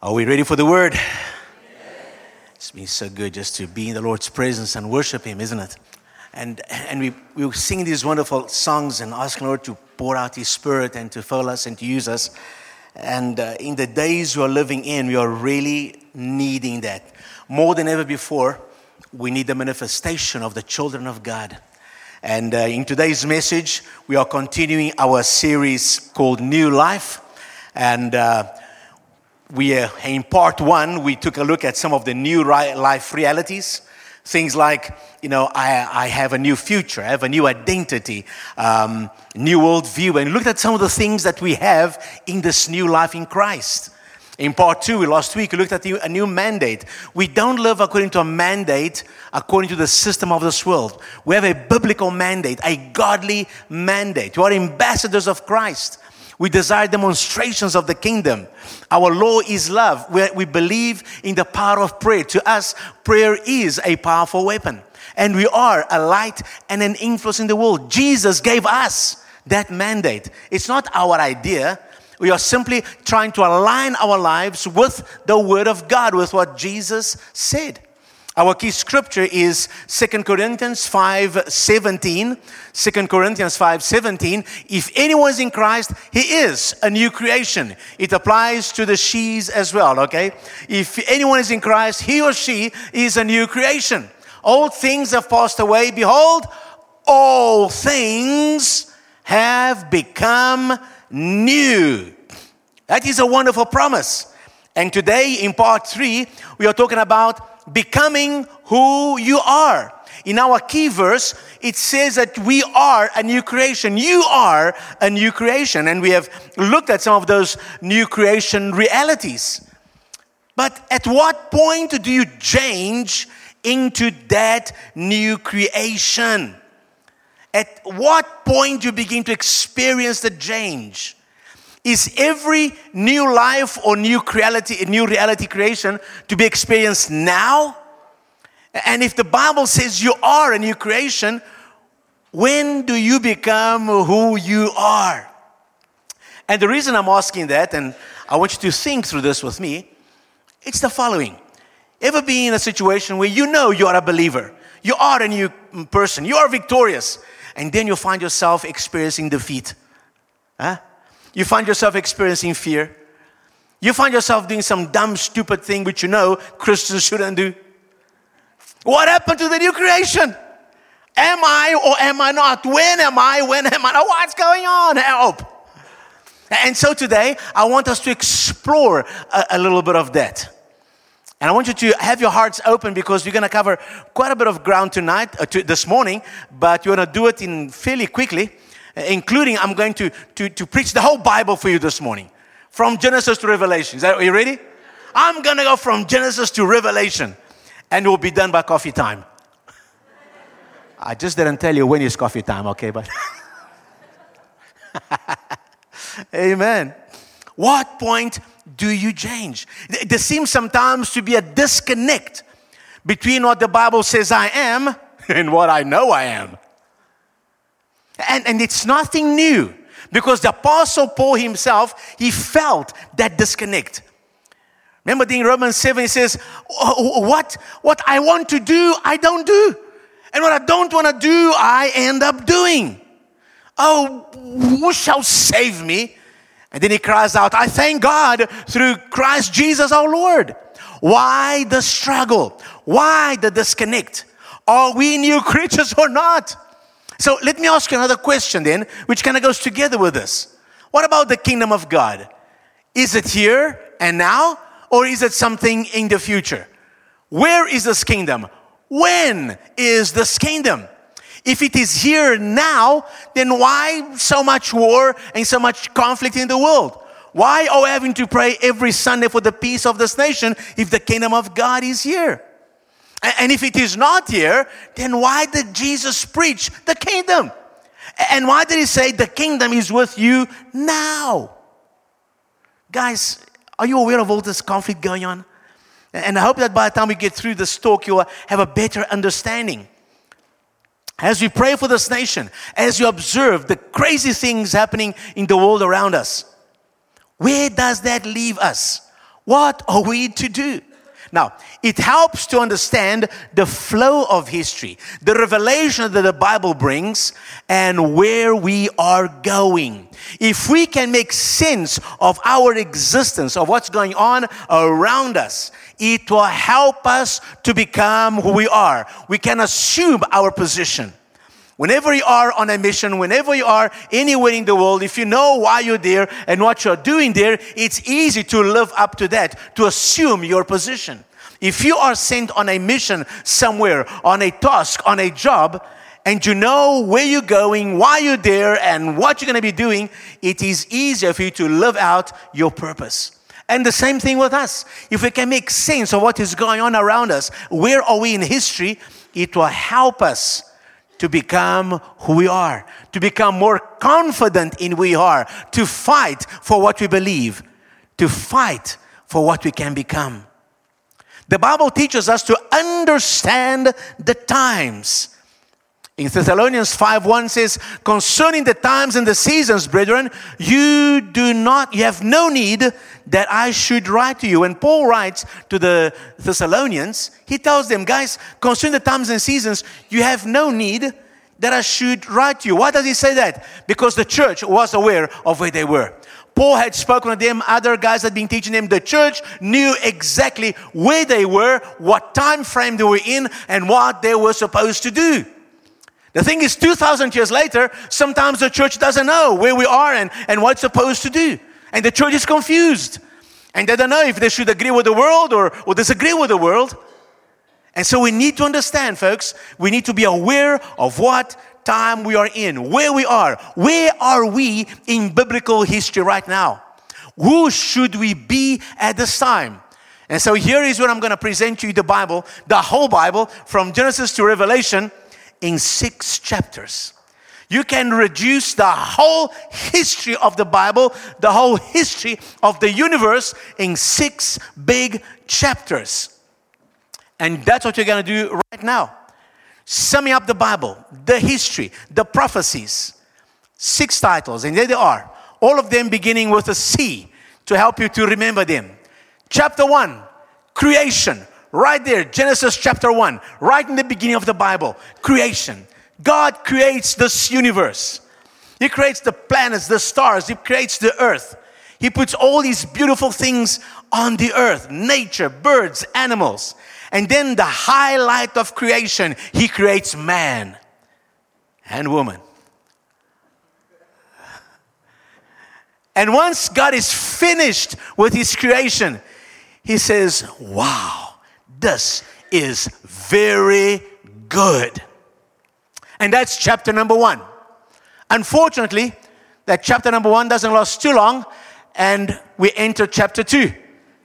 Are we ready for the word? It's been so good just to be in the Lord's presence and worship Him, isn't it? And, and we, we were singing these wonderful songs and asking the Lord to pour out His Spirit and to fill us and to use us. And uh, in the days we are living in, we are really needing that. More than ever before, we need the manifestation of the children of God. And uh, in today's message, we are continuing our series called New Life. And uh, we uh, in part one we took a look at some of the new life realities things like you know i, I have a new future i have a new identity um, new worldview and looked at some of the things that we have in this new life in christ in part two, last week, we looked at a new mandate. We don't live according to a mandate, according to the system of this world. We have a biblical mandate, a godly mandate. We are ambassadors of Christ. We desire demonstrations of the kingdom. Our law is love. We, we believe in the power of prayer. To us, prayer is a powerful weapon. And we are a light and an influence in the world. Jesus gave us that mandate. It's not our idea. We are simply trying to align our lives with the Word of God, with what Jesus said. Our key scripture is 2 Corinthians 5 17. 2 Corinthians 5 17. If anyone is in Christ, he is a new creation. It applies to the she's as well, okay? If anyone is in Christ, he or she is a new creation. Old things have passed away. Behold, all things have become new. That is a wonderful promise. And today, in part three, we are talking about becoming who you are. In our key verse, it says that we are a new creation. You are a new creation. And we have looked at some of those new creation realities. But at what point do you change into that new creation? At what point do you begin to experience the change? Is every new life or new reality, new reality creation to be experienced now? And if the Bible says you are a new creation, when do you become who you are? And the reason I'm asking that, and I want you to think through this with me, it's the following. Ever been in a situation where you know you are a believer, you are a new person, you are victorious, and then you find yourself experiencing defeat? Huh? You find yourself experiencing fear. You find yourself doing some dumb, stupid thing which you know Christians shouldn't do. What happened to the new creation? Am I or am I not? When am I? When am I not? What's going on? Help. And so today, I want us to explore a, a little bit of that. And I want you to have your hearts open because we're going to cover quite a bit of ground tonight, uh, to, this morning, but you want to do it in fairly quickly including I'm going to, to, to preach the whole Bible for you this morning, from Genesis to Revelation. That, are you ready? I'm going to go from Genesis to Revelation, and we'll be done by coffee time. I just didn't tell you when is coffee time, okay? But Amen. What point do you change? There seems sometimes to be a disconnect between what the Bible says I am and what I know I am. And, and it's nothing new because the apostle Paul himself, he felt that disconnect. Remember in Romans 7, he says, oh, oh, oh, what, what I want to do, I don't do. And what I don't want to do, I end up doing. Oh, who shall save me? And then he cries out, I thank God through Christ Jesus our Lord. Why the struggle? Why the disconnect? Are we new creatures or not? So let me ask you another question then, which kind of goes together with this. What about the kingdom of God? Is it here and now, or is it something in the future? Where is this kingdom? When is this kingdom? If it is here now, then why so much war and so much conflict in the world? Why are we having to pray every Sunday for the peace of this nation if the kingdom of God is here? And if it is not here, then why did Jesus preach the kingdom? And why did he say the kingdom is with you now? Guys, are you aware of all this conflict going on? And I hope that by the time we get through this talk, you'll have a better understanding. As we pray for this nation, as you observe the crazy things happening in the world around us, where does that leave us? What are we to do? Now, it helps to understand the flow of history, the revelation that the Bible brings, and where we are going. If we can make sense of our existence, of what's going on around us, it will help us to become who we are. We can assume our position. Whenever you are on a mission, whenever you are anywhere in the world, if you know why you're there and what you're doing there, it's easy to live up to that, to assume your position. If you are sent on a mission somewhere, on a task, on a job, and you know where you're going, why you're there, and what you're going to be doing, it is easier for you to live out your purpose. And the same thing with us. If we can make sense of what is going on around us, where are we in history, it will help us to become who we are, to become more confident in who we are, to fight for what we believe, to fight for what we can become. The Bible teaches us to understand the times. In Thessalonians 5 1 says, Concerning the times and the seasons, brethren, you do not, you have no need that I should write to you. When Paul writes to the Thessalonians, he tells them, guys, concerning the times and seasons, you have no need that I should write to you. Why does he say that? Because the church was aware of where they were. Paul had spoken to them, other guys had been teaching them. The church knew exactly where they were, what time frame they were in, and what they were supposed to do. The thing is, 2,000 years later, sometimes the church doesn't know where we are and, and what it's supposed to do. And the church is confused. And they don't know if they should agree with the world or, or disagree with the world. And so we need to understand, folks, we need to be aware of what time we are in, where we are. Where are we in biblical history right now? Who should we be at this time? And so here is what I'm going to present you the Bible, the whole Bible, from Genesis to Revelation, in six chapters. You can reduce the whole history of the Bible, the whole history of the universe, in six big chapters. And that's what you're going to do right now summing up the Bible, the history, the prophecies. Six titles, and there they are. All of them beginning with a C to help you to remember them. Chapter 1, creation. Right there, Genesis chapter 1, right in the beginning of the Bible. Creation. God creates this universe. He creates the planets, the stars, He creates the earth. He puts all these beautiful things on the earth nature, birds, animals. And then the highlight of creation, he creates man and woman. And once God is finished with his creation, he says, Wow, this is very good. And that's chapter number one. Unfortunately, that chapter number one doesn't last too long, and we enter chapter two.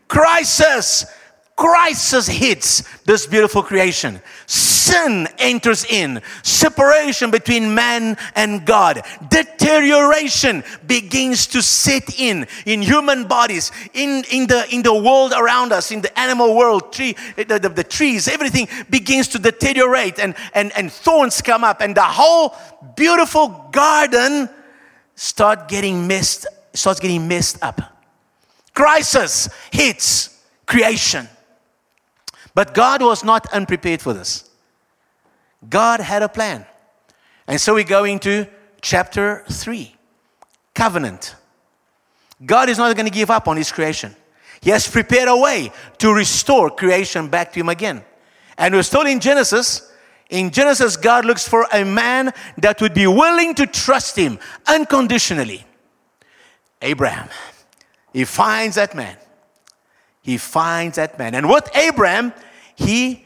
Crisis! Crisis hits this beautiful creation. Sin enters in, separation between man and God. Deterioration begins to set in in human bodies, in, in, the, in the world around us, in the animal world, tree, eh, the, the, the trees, everything begins to deteriorate and, and, and thorns come up, and the whole beautiful garden start getting messed, starts getting messed up. Crisis hits creation. But God was not unprepared for this. God had a plan. And so we go into chapter 3 covenant. God is not going to give up on his creation. He has prepared a way to restore creation back to him again. And we're still in Genesis. In Genesis, God looks for a man that would be willing to trust him unconditionally. Abraham. He finds that man he finds that man. And with Abraham, he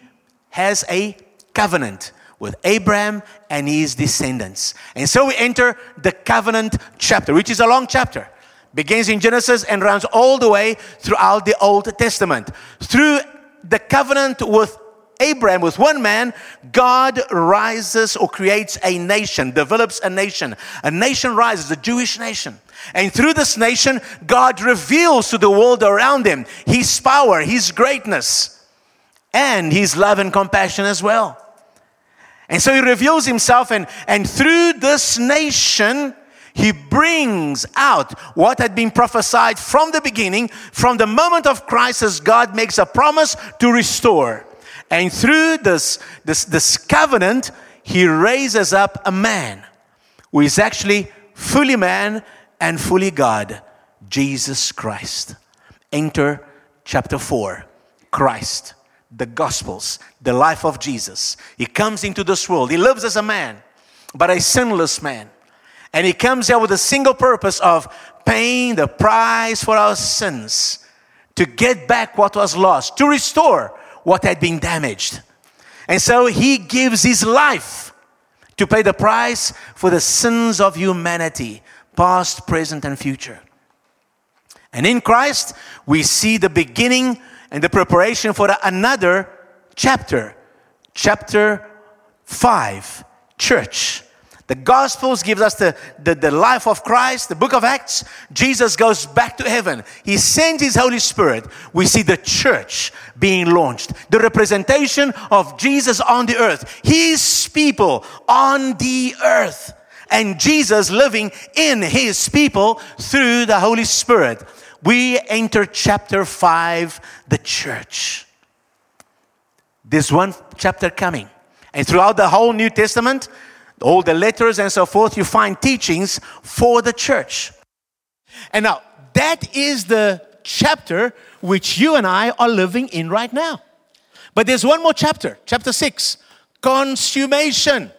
has a covenant with Abraham and his descendants. And so we enter the covenant chapter, which is a long chapter. Begins in Genesis and runs all the way throughout the Old Testament. Through the covenant with Abraham, with one man, God rises or creates a nation, develops a nation. A nation rises, a Jewish nation. And through this nation, God reveals to the world around them His power, His greatness, and His love and compassion as well. And so He reveals Himself, and, and through this nation, He brings out what had been prophesied from the beginning, from the moment of Christ, as God makes a promise to restore. And through this, this, this covenant, He raises up a man who is actually fully man and fully God, Jesus Christ. Enter chapter 4 Christ, the Gospels, the life of Jesus. He comes into this world. He lives as a man, but a sinless man. And he comes here with a single purpose of paying the price for our sins, to get back what was lost, to restore what had been damaged. And so he gives his life to pay the price for the sins of humanity, past, present, and future. And in Christ, we see the beginning and the preparation for another chapter, chapter 5, church. The Gospels gives us the, the, the, life of Christ. The book of Acts, Jesus goes back to heaven. He sends His Holy Spirit. We see the church being launched. The representation of Jesus on the earth. His people on the earth. And Jesus living in His people through the Holy Spirit we enter chapter 5, the church. This one chapter coming. And throughout the whole New Testament, all the letters and so forth, you find teachings for the church. And now, that is the chapter which you and I are living in right now. But there's one more chapter, chapter 6, consummation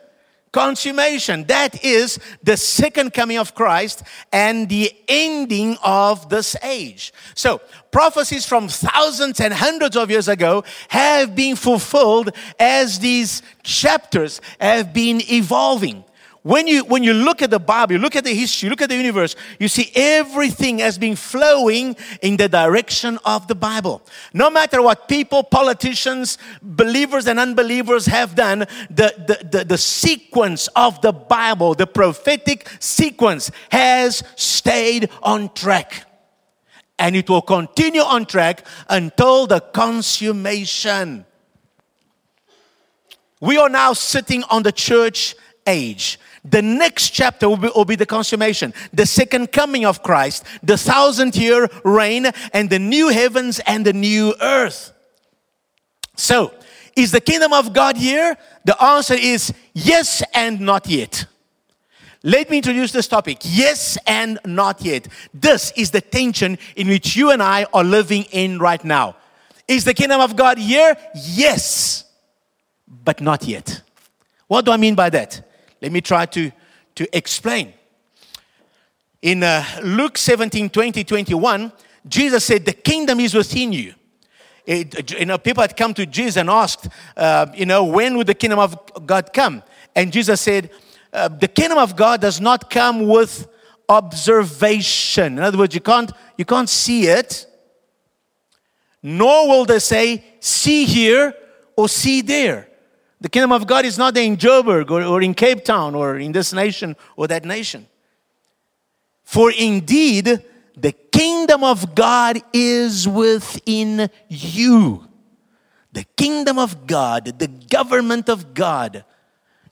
consummation. That is the second coming of Christ and the ending of this age. So, prophecies from thousands and hundreds of years ago have been fulfilled as these chapters have been evolving. When you, when you look at the Bible, you look at the history, you look at the universe, you see everything has been flowing in the direction of the Bible. No matter what people, politicians, believers, and unbelievers have done, the, the, the, the sequence of the Bible, the prophetic sequence, has stayed on track. And it will continue on track until the consummation. We are now sitting on the church age. The next chapter will be, will be, the consummation, the second coming of Christ, the thousand year reign, and the new heavens and the new earth. So, is the kingdom of God here? The answer is yes and not yet. Let me introduce this topic yes and not yet. This is the tension in which you and I are living in right now. Is the kingdom of God here? Yes, but not yet. What do I mean by that? Let me try to, to explain. In uh, Luke 17 20, 21, Jesus said, The kingdom is within you. It, you know, people had come to Jesus and asked, uh, you know, when would the kingdom of God come? And Jesus said, uh, the kingdom of God does not come with observation. In other words, you can't, you can't see it, nor will they say, see here or see there. The kingdom of God is not in Joburg or, or in Cape Town or in this nation or that nation. For indeed, the kingdom of God is within you. The kingdom of God, the government of God,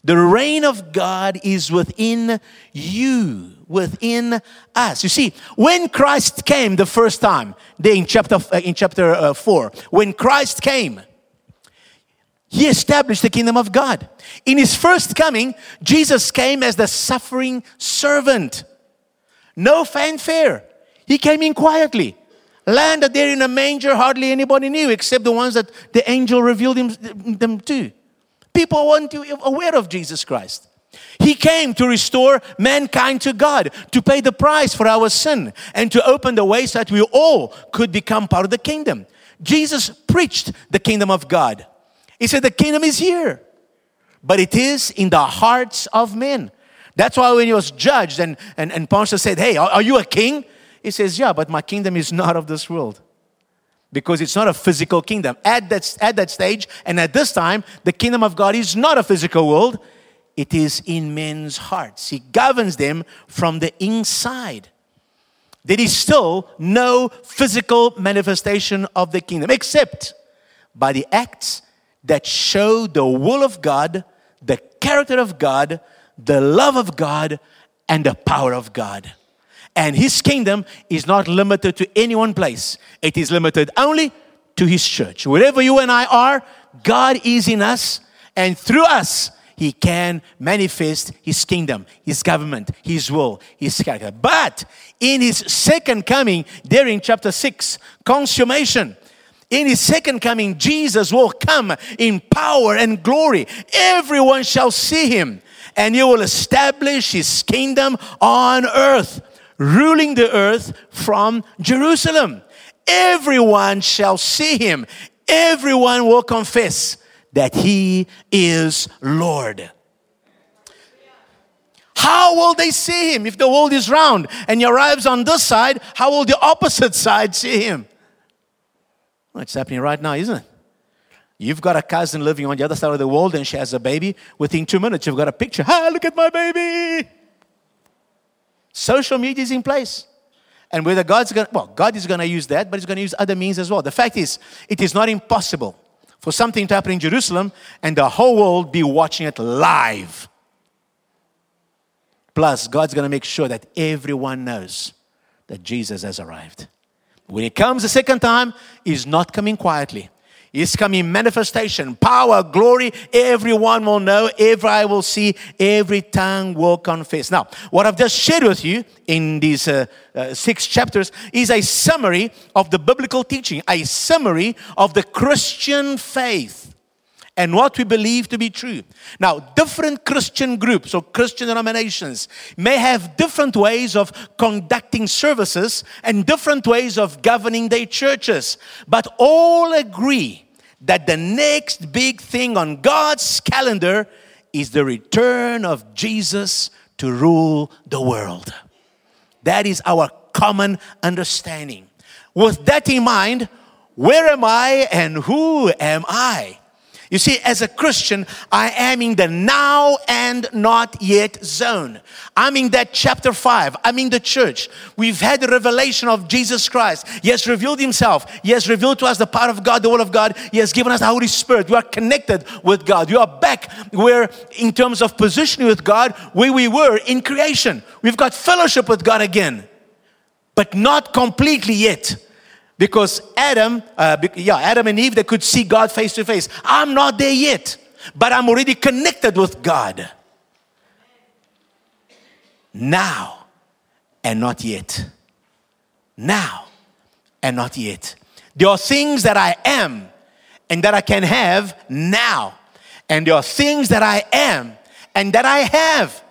the reign of God is within you, within us. You see, when Christ came the first time, in chapter, in chapter uh, 4, when Christ came, he established the kingdom of God. In his first coming, Jesus came as the suffering servant. No fanfare. He came in quietly. Landed there in a manger, hardly anybody knew except the ones that the angel revealed him, them to. People weren't aware of Jesus Christ. He came to restore mankind to God, to pay the price for our sin, and to open the way so that we all could become part of the kingdom. Jesus preached the kingdom of God. He said, The kingdom is here, but it is in the hearts of men. That's why when he was judged and, and, and Pontius said, Hey, are, are you a king? He says, Yeah, but my kingdom is not of this world because it's not a physical kingdom. At that, at that stage and at this time, the kingdom of God is not a physical world, it is in men's hearts. He governs them from the inside. There is still no physical manifestation of the kingdom except by the acts that show the will of God, the character of God, the love of God, and the power of God. And his kingdom is not limited to any one place, it is limited only to his church. Wherever you and I are, God is in us, and through us, he can manifest his kingdom, his government, his will, his character. But in his second coming, there in chapter 6, consummation, in his second coming, Jesus will come in power and glory. Everyone shall see him, and he will establish his kingdom on earth, ruling the earth from Jerusalem. Everyone shall see him. Everyone will confess that he is Lord. How will they see him if the world is round and he arrives on this side? How will the opposite side see him? Well, it's happening right now, isn't it? You've got a cousin living on the other side of the world and she has a baby. Within two minutes, you've got a picture. Ah, look at my baby. Social media is in place. And whether God's going to, well, God is going to use that, but He's going to use other means as well. The fact is, it is not impossible for something to happen in Jerusalem and the whole world be watching it live. Plus, God's going to make sure that everyone knows that Jesus has arrived. When he comes the second time, he's not coming quietly. He's coming manifestation, power, glory. Everyone will know, every eye will see, every tongue will confess. Now, what I've just shared with you in these uh, uh, six chapters is a summary of the biblical teaching, a summary of the Christian faith and what we believe to be true. Now, different Christian groups or Christian denominations may have different ways of conducting services and different ways of governing their churches, but all agree that the next big thing on God's calendar is the return of Jesus to rule the world. That is our common understanding. With that in mind, where am I and who am I? You see, as a Christian, I am in the now and not yet zone. I'm in that chapter five. I'm in the church. We've had the revelation of Jesus Christ. He has revealed Himself. He has revealed to us the power of God, the will of God. He has given us the Holy Spirit. We are connected with God. We are back where, in terms of positioning with God, where we were in creation. We've got fellowship with God again, but not completely yet. Because Adam, uh, yeah, Adam and Eve, they could see God face to face. I'm not there yet, but I'm already connected with God. Now and not yet. Now and not yet. There are things that I am and that I can have now. And there are things that I am and that I have,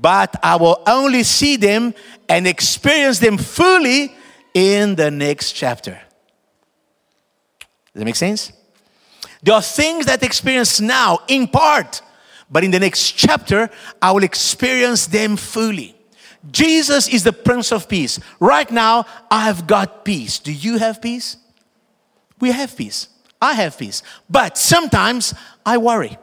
but I will only see them and experience them fully in the next chapter. Does that make sense? There are things that I experience now in part, but in the next chapter, I will experience them fully. Jesus is the Prince of Peace. Right now, I have got peace. Do you have peace? We have peace. I have peace. But sometimes I worry.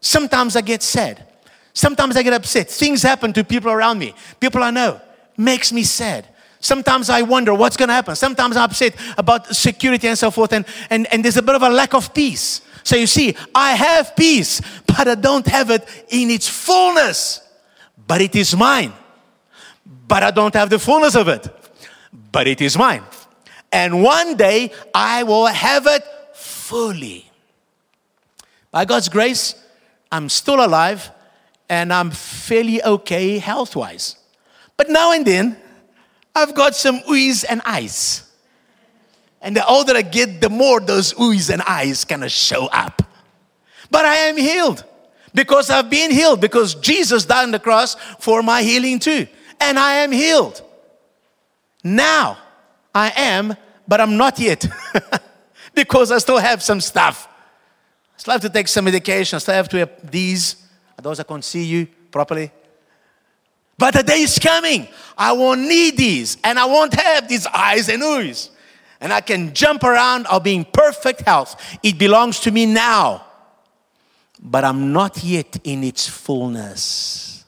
Sometimes I get sad. Sometimes I get upset. Things happen to people around me, people I know. Makes me sad. Sometimes I wonder what's going to happen. Sometimes I'm upset about security and so forth, and, and, and there's a bit of a lack of peace. So you see, I have peace, but I don't have it in its fullness. But it is mine. But I don't have the fullness of it. But it is mine. And one day I will have it fully. By God's grace, I'm still alive and I'm fairly okay health wise. But now and then, I've got some oohs and eyes. And the older I get, the more those oohs and eyes kind of show up. But I am healed because I've been healed, because Jesus died on the cross for my healing too. And I am healed. Now I am, but I'm not yet because I still have some stuff. I still have to take some medication. I still have to have these. Those I can't see you properly. But the day is coming. I won't need these and I won't have these eyes and ears. And I can jump around. I'll be in perfect health. It belongs to me now. But I'm not yet in its fullness.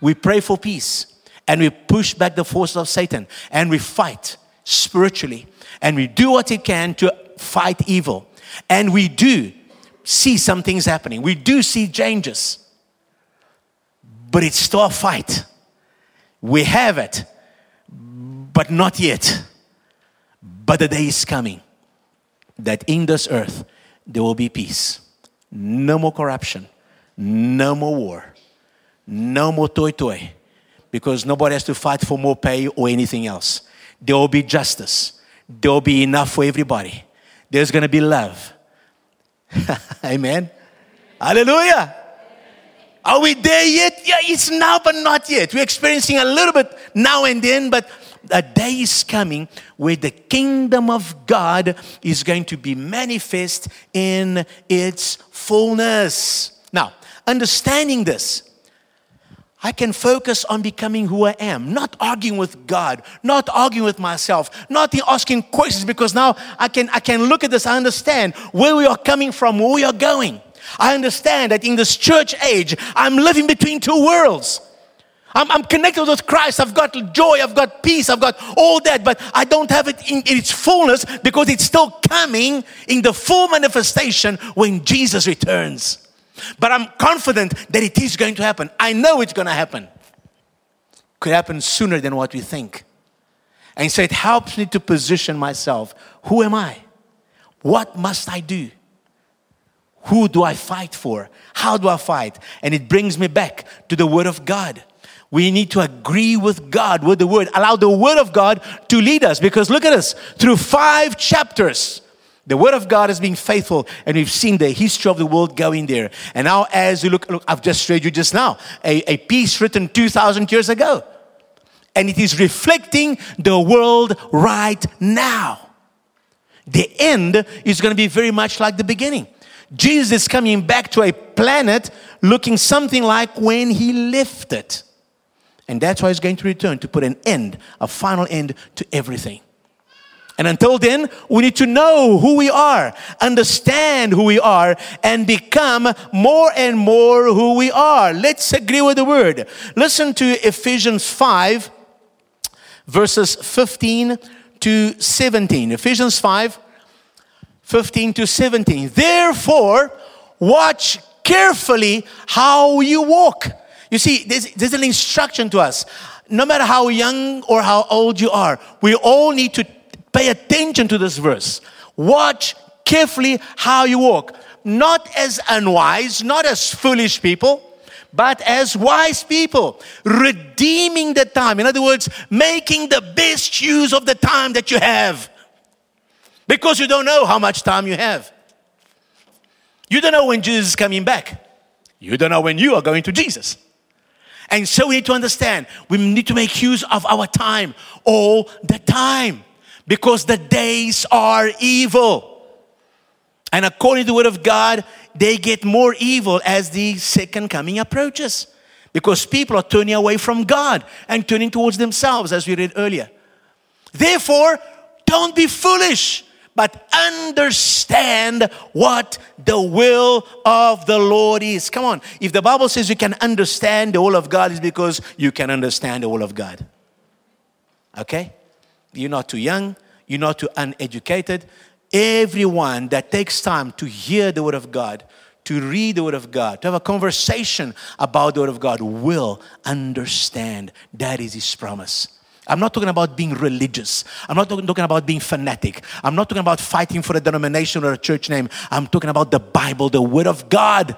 We pray for peace and we push back the forces of Satan and we fight spiritually and we do what we can to fight evil. And we do see some things happening. We do see changes but it's still a fight. We have it, but not yet. But the day is coming that in this earth there will be peace. No more corruption, no more war, no more toy toy, because nobody has to fight for more pay or anything else. There will be justice, there will be enough for everybody. There's going to be love. Amen. Hallelujah. Are we there yet? Yeah, it's now, but not yet. We're experiencing a little bit now and then, but a day is coming where the kingdom of God is going to be manifest in its fullness. Now, understanding this, I can focus on becoming who I am, not arguing with God, not arguing with myself, not asking questions because now I can, I can look at this, I understand where we are coming from, where we are going. I understand that in this church age, I'm living between two worlds. I'm, I'm, connected with Christ. I've got joy. I've got peace. I've got all that, but I don't have it in, in its fullness because it's still coming in the full manifestation when Jesus returns. But I'm confident that it is going to happen. I know it's going to happen. Could happen sooner than what we think. And so it helps me to position myself. Who am I? What must I do? Who do I fight for? How do I fight? And it brings me back to the Word of God. We need to agree with God, with the Word. Allow the Word of God to lead us. Because look at us, through five chapters, the Word of God has been faithful, and we've seen the history of the world going there. And now, as you look, look I've just showed you just now a, a piece written 2,000 years ago. And it is reflecting the world right now. The end is going to be very much like the beginning. Jesus is coming back to a planet looking something like when he left it. And that's why he's going to return to put an end, a final end to everything. And until then, we need to know who we are, understand who we are, and become more and more who we are. Let's agree with the word. Listen to Ephesians 5, verses 15 to 17. Ephesians 5, 15 to 17. Therefore, watch carefully how you walk. You see, there's, there's an instruction to us. No matter how young or how old you are, we all need to pay attention to this verse. Watch carefully how you walk. Not as unwise, not as foolish people, but as wise people, redeeming the time. In other words, making the best use of the time that you have because you don't know how much time you have. You don't know when Jesus is coming back. You don't know when you are going to Jesus. And so we need to understand we need to make use of our time all the time because the days are evil. And according to the word of God, they get more evil as the second coming approaches because people are turning away from God and turning towards themselves, as we read earlier. Therefore, don't be foolish but understand what the will of the Lord is. Come on. If the Bible says you can understand the will of God, it's because you can understand the will of God. Okay? You're not too young, you're not too uneducated. Everyone that takes time to hear the Word of God, to read the Word of God, to have a conversation about the Word of God will understand. That is His promise. I'm not talking about being religious. I'm not talking, talking about being fanatic. I'm not talking about fighting for a denomination or a church name. I'm talking about the Bible, the Word of God.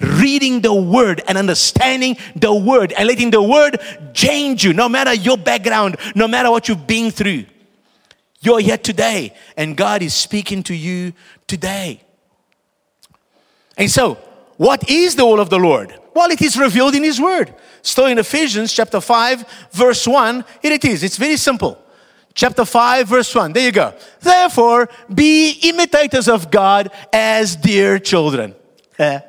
Reading the Word and understanding the Word and letting the Word change you, no matter your background, no matter what you've been through. You're here today, and God is speaking to you today. And so, what is the will of the Lord? Well, it is revealed in His Word. Still in Ephesians chapter 5, verse 1, here it is. It's very simple. Chapter 5, verse 1. There you go. Therefore, be imitators of God as dear children. Eh.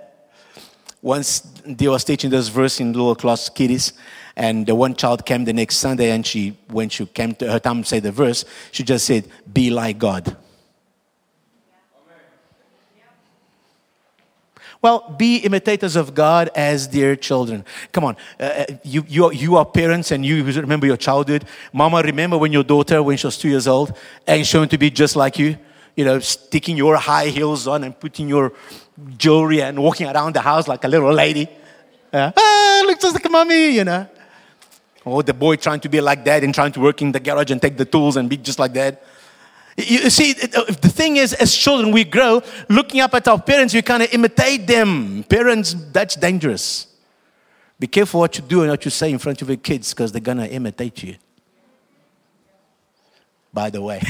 Once they was teaching this verse in little class kiddies, and the one child came the next Sunday, and she, when she came to her time to say the verse, she just said, Be like God. Well, be imitators of God as dear children. Come on, uh, uh, you, you, you are parents and you remember your childhood. Mama, remember when your daughter, when she was two years old, and wanted to be just like you? You know, sticking your high heels on and putting your jewelry and walking around the house like a little lady. Uh, ah, looks just like mommy, you know. Or the boy trying to be like that and trying to work in the garage and take the tools and be just like that. You see, uh, the thing is, as children, we grow looking up at our parents, we kind of imitate them. Parents, that's dangerous. Be careful what you do and what you say in front of your kids because they're going to imitate you. By the way.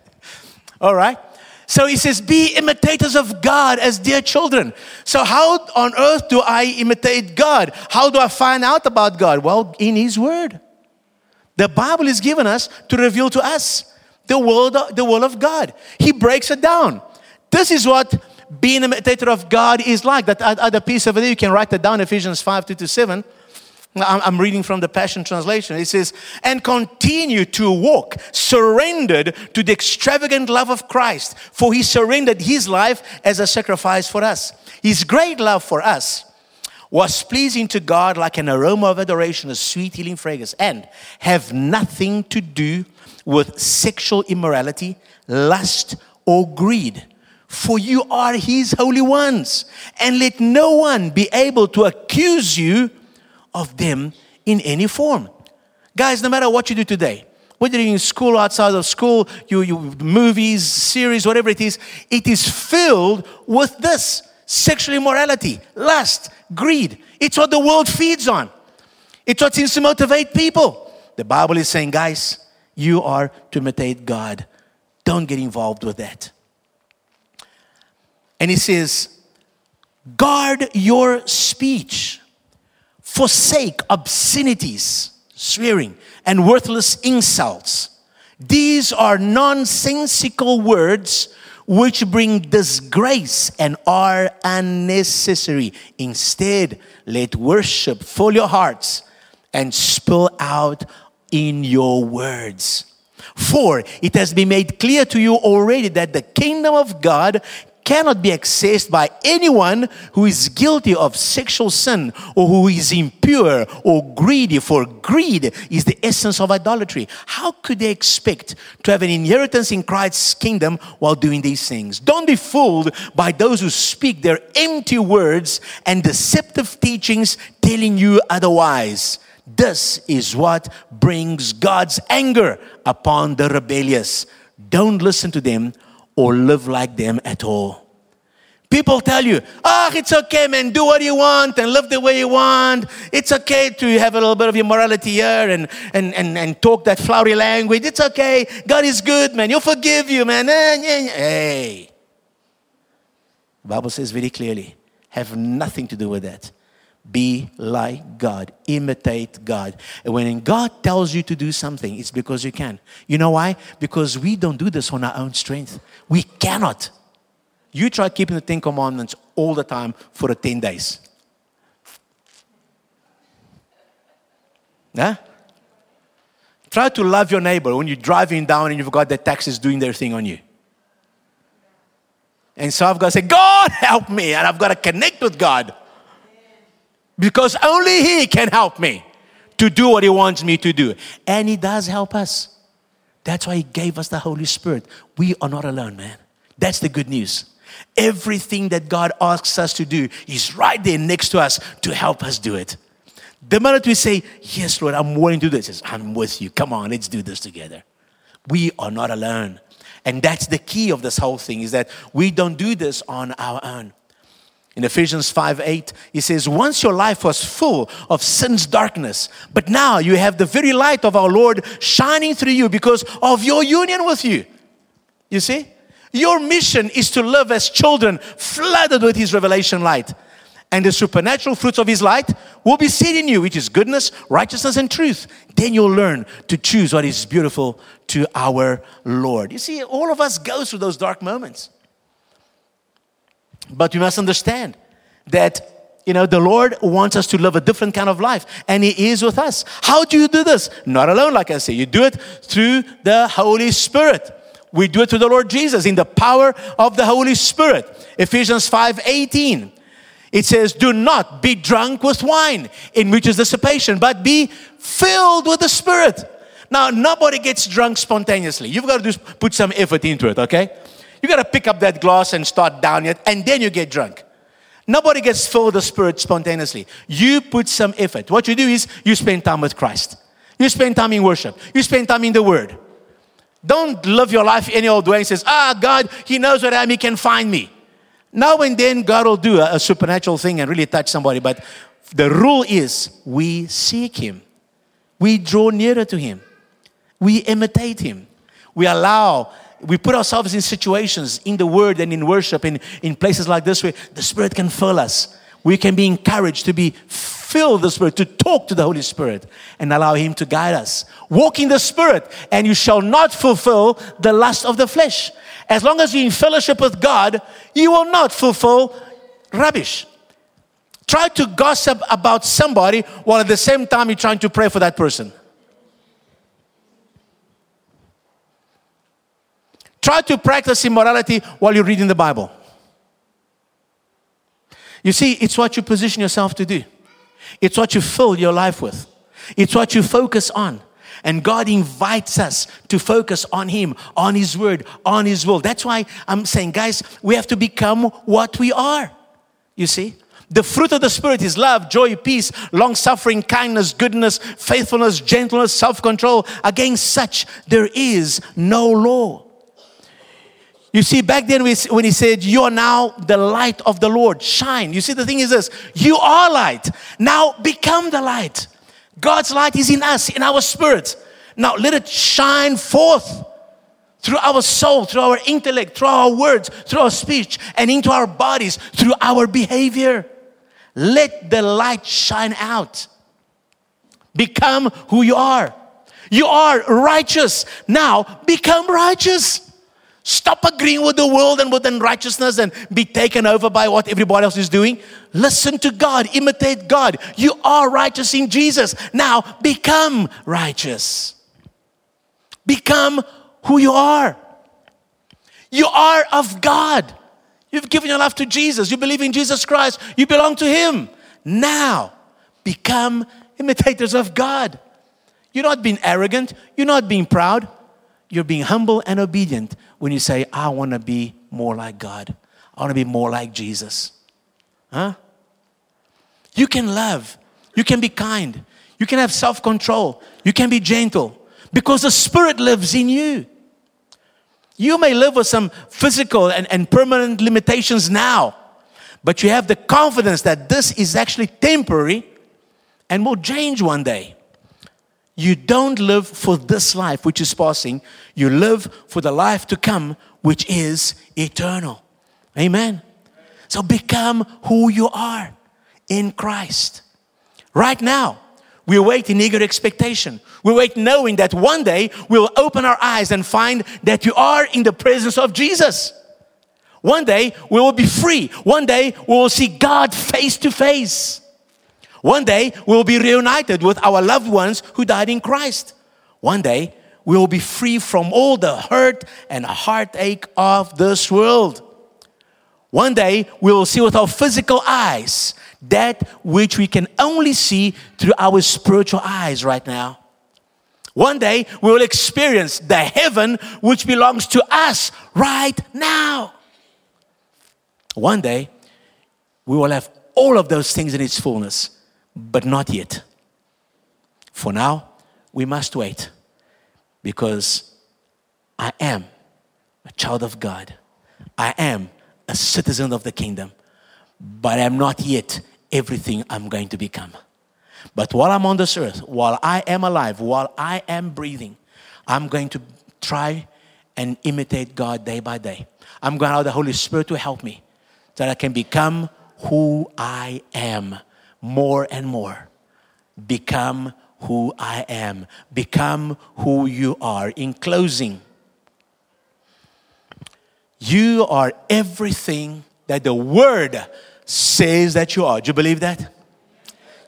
All right? So he says, Be imitators of God as dear children. So, how on earth do I imitate God? How do I find out about God? Well, in His Word. The Bible is given us to reveal to us the word, the will of God. He breaks it down. This is what being a imitator of God is like. That other piece over there, you can write that down, Ephesians 5 2 to 7. I'm reading from the Passion Translation. It says, and continue to walk surrendered to the extravagant love of Christ, for he surrendered his life as a sacrifice for us. His great love for us was pleasing to God like an aroma of adoration, a sweet healing fragrance, and have nothing to do with sexual immorality, lust, or greed. For you are his holy ones, and let no one be able to accuse you of them in any form. Guys, no matter what you do today, whether you're in school, outside of school, you, you movies, series, whatever it is, it is filled with this sexual immorality, lust, greed. It's what the world feeds on. It's what seems to motivate people. The Bible is saying, guys, you are to imitate God. Don't get involved with that. And he says, guard your speech, forsake obscenities, swearing, and worthless insults. These are nonsensical words which bring disgrace and are unnecessary. Instead, let worship fill your hearts and spill out in your words. For it has been made clear to you already that the kingdom of God cannot be accessed by anyone who is guilty of sexual sin or who is impure or greedy, for greed is the essence of idolatry. How could they expect to have an inheritance in Christ's kingdom while doing these things? Don't be fooled by those who speak their empty words and deceptive teachings telling you otherwise. This is what brings God's anger upon the rebellious. Don't listen to them or live like them at all. People tell you, ah, oh, it's okay, man, do what you want and live the way you want. It's okay to have a little bit of immorality here and, and, and, and talk that flowery language. It's okay. God is good, man. He'll forgive you, man. Eh, eh, eh. Hey. The Bible says very clearly, have nothing to do with that. Be like God. Imitate God. And when God tells you to do something, it's because you can. You know why? Because we don't do this on our own strength. We cannot. You try keeping the Ten Commandments all the time for the 10 days. Yeah? Try to love your neighbor when you're driving down and you've got the taxis doing their thing on you. And so I've got to say, God, help me. And I've got to connect with God. Because only He can help me to do what He wants me to do. And He does help us. That's why He gave us the Holy Spirit. We are not alone, man. That's the good news. Everything that God asks us to do is right there next to us to help us do it. The minute we say, Yes, Lord, I'm willing to do this, I'm with you. Come on, let's do this together. We are not alone. And that's the key of this whole thing is that we don't do this on our own. In Ephesians 5 8, he says, Once your life was full of sin's darkness, but now you have the very light of our Lord shining through you because of your union with you. You see? Your mission is to live as children flooded with his revelation light. And the supernatural fruits of his light will be seen in you, which is goodness, righteousness, and truth. Then you'll learn to choose what is beautiful to our Lord. You see, all of us go through those dark moments. But we must understand that you know, the Lord wants us to live a different kind of life, and He is with us. How do you do this? Not alone, like I say. You do it through the Holy Spirit. We do it through the Lord Jesus in the power of the Holy Spirit. Ephesians 5 18. It says, Do not be drunk with wine, in which is dissipation, but be filled with the Spirit. Now, nobody gets drunk spontaneously. You've got to put some effort into it, okay? You got to pick up that glass and start down it, and then you get drunk. Nobody gets filled with the Spirit spontaneously. You put some effort. What you do is you spend time with Christ. You spend time in worship. You spend time in the Word. Don't live your life any old way and says, ah, God, He knows where I am, He can find me. Now and then, God will do a, a supernatural thing and really touch somebody. But the rule is we seek Him, we draw nearer to Him, we imitate Him, we allow we put ourselves in situations in the word and in worship in, in places like this where the spirit can fill us. We can be encouraged to be filled with the spirit to talk to the holy spirit and allow him to guide us. Walk in the spirit and you shall not fulfill the lust of the flesh. As long as you're in fellowship with god you will not fulfill rubbish. Try to gossip about somebody while at the same time you're trying to pray for that person Try to practice immorality while you're reading the Bible. You see, it's what you position yourself to do, it's what you fill your life with, it's what you focus on. And God invites us to focus on Him, on His Word, on His will. That's why I'm saying, guys, we have to become what we are. You see? The fruit of the Spirit is love, joy, peace, long suffering, kindness, goodness, faithfulness, gentleness, self control. Against such, there is no law. You see, back then when he said, You are now the light of the Lord, shine. You see, the thing is this you are light. Now become the light. God's light is in us, in our spirit. Now let it shine forth through our soul, through our intellect, through our words, through our speech, and into our bodies, through our behavior. Let the light shine out. Become who you are. You are righteous. Now become righteous. Stop agreeing with the world and with unrighteousness and be taken over by what everybody else is doing. Listen to God, imitate God. You are righteous in Jesus. Now become righteous. Become who you are. You are of God. You've given your life to Jesus. You believe in Jesus Christ. You belong to Him. Now become imitators of God. You're not being arrogant. You're not being proud. You're being humble and obedient when you say, I want to be more like God. I want to be more like Jesus. Huh? You can love. You can be kind. You can have self control. You can be gentle because the Spirit lives in you. You may live with some physical and, and permanent limitations now, but you have the confidence that this is actually temporary and will change one day. You don't live for this life which is passing, you live for the life to come which is eternal. Amen. So become who you are in Christ. Right now, we wait in eager expectation. We wait knowing that one day we'll open our eyes and find that you are in the presence of Jesus. One day we will be free. One day we will see God face to face. One day we will be reunited with our loved ones who died in Christ. One day we will be free from all the hurt and heartache of this world. One day we will see with our physical eyes that which we can only see through our spiritual eyes right now. One day we will experience the heaven which belongs to us right now. One day we will have all of those things in its fullness but not yet. For now, we must wait because I am a child of God. I am a citizen of the kingdom, but I'm not yet everything I'm going to become. But while I'm on this earth, while I am alive, while I am breathing, I'm going to try and imitate God day by day. I'm going to allow the Holy Spirit to help me so that I can become who I am more and more. Become who I am. Become who you are. In closing, you are everything that the Word says that you are. Do you believe that?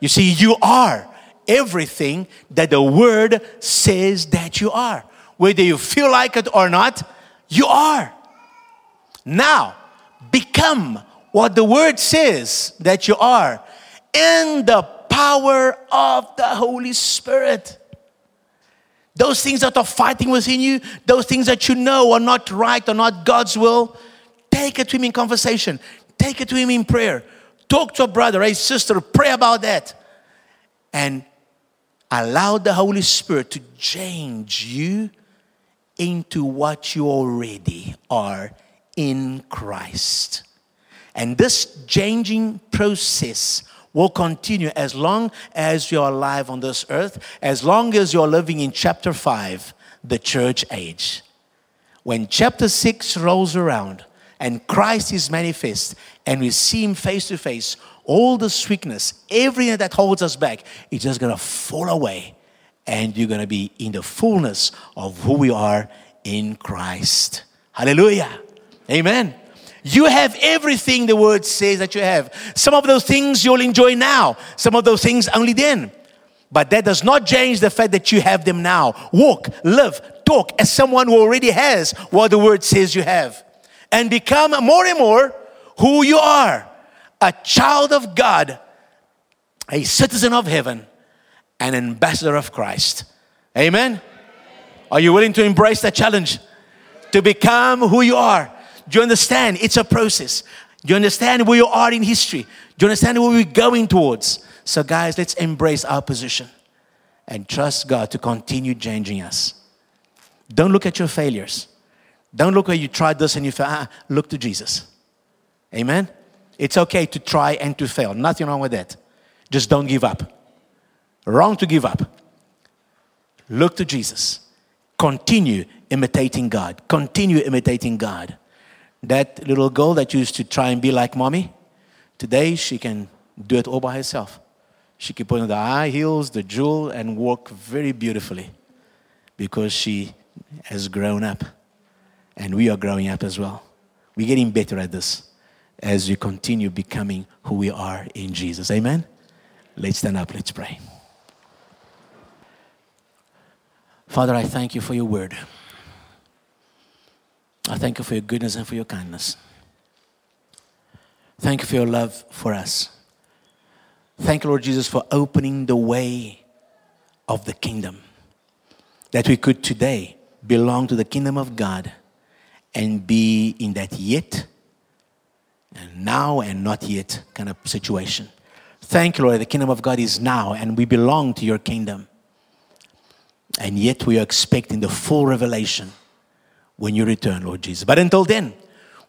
You see, you are everything that the Word says that you are. Whether you feel like it or not, you are. Now, become what the Word says that you are in the power of the Holy Spirit. Those things that are fighting within you, those things that you know are not right or not God's will, take it to Him in conversation, take it to Him in prayer. Talk to a brother, a sister, pray about that. And allow the Holy Spirit to change you into what you already are in Christ. And this changing process will continue as long as you're alive on this earth, as long as you're living in chapter 5, the church age. When chapter 6 rolls around and Christ is manifest and we see him face to face, all the sweetness, everything that holds us back, is just gonna fall away. And you're gonna be in the fullness of who we are in Christ. Hallelujah. Amen. You have everything the word says that you have. Some of those things you'll enjoy now, some of those things only then. But that does not change the fact that you have them now. Walk, live, talk as someone who already has what the word says you have. And become more and more who you are a child of God, a citizen of heaven, an ambassador of Christ. Amen. Are you willing to embrace that challenge? To become who you are. Do you understand? It's a process. Do you understand where you are in history? Do you understand where we're going towards? So, guys, let's embrace our position and trust God to continue changing us. Don't look at your failures. Don't look where you tried this and you failed. Ah, look to Jesus. Amen? It's okay to try and to fail. Nothing wrong with that. Just don't give up. Wrong to give up. Look to Jesus. Continue imitating God. Continue imitating God. That little girl that used to try and be like mommy, today she can do it all by herself. She can put on the high heels, the jewel, and walk very beautifully because she has grown up. And we are growing up as well. We're getting better at this as we continue becoming who we are in Jesus. Amen? Let's stand up, let's pray. Father, I thank you for your word. I thank you for your goodness and for your kindness. Thank you for your love for us. Thank you, Lord Jesus, for opening the way of the kingdom. That we could today belong to the kingdom of God and be in that yet and now and not yet kind of situation. Thank you, Lord, the kingdom of God is now and we belong to your kingdom. And yet we are expecting the full revelation when you return, Lord Jesus. But until then,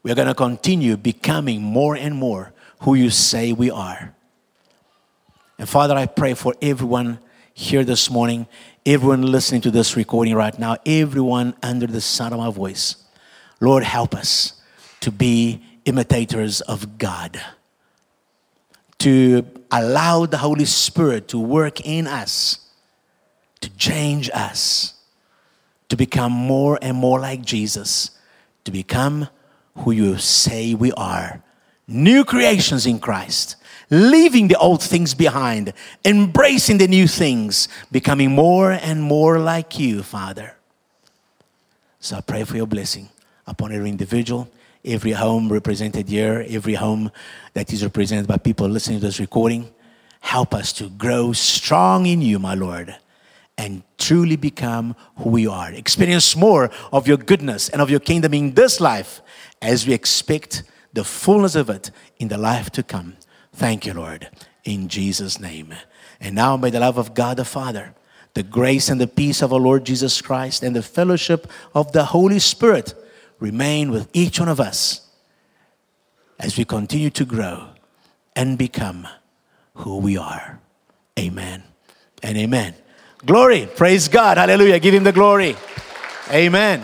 we're going to continue becoming more and more who you say we are. And Father, I pray for everyone here this morning, everyone listening to this recording right now, everyone under the sound of my voice. Lord, help us to be imitators of God, to allow the Holy Spirit to work in us, to change us to become more and more like Jesus, to become who you say we are. New creations in Christ, leaving the old things behind, embracing the new things, becoming more and more like you, Father. So I pray for your blessing upon every individual, every home represented here, every home that is represented by people listening to this recording. Help us to grow strong in you, my Lord and truly become who we are. Experience more of your goodness and of your kingdom in this life as we expect the fullness of it in the life to come. Thank you, Lord, in Jesus' name. And now may the love of God the Father, the grace and the peace of our Lord Jesus Christ, and the fellowship of the Holy Spirit remain with each one of us as we continue to grow and become who we are. Amen and amen. Glory. Praise God. Hallelujah. Give him the glory. Amen.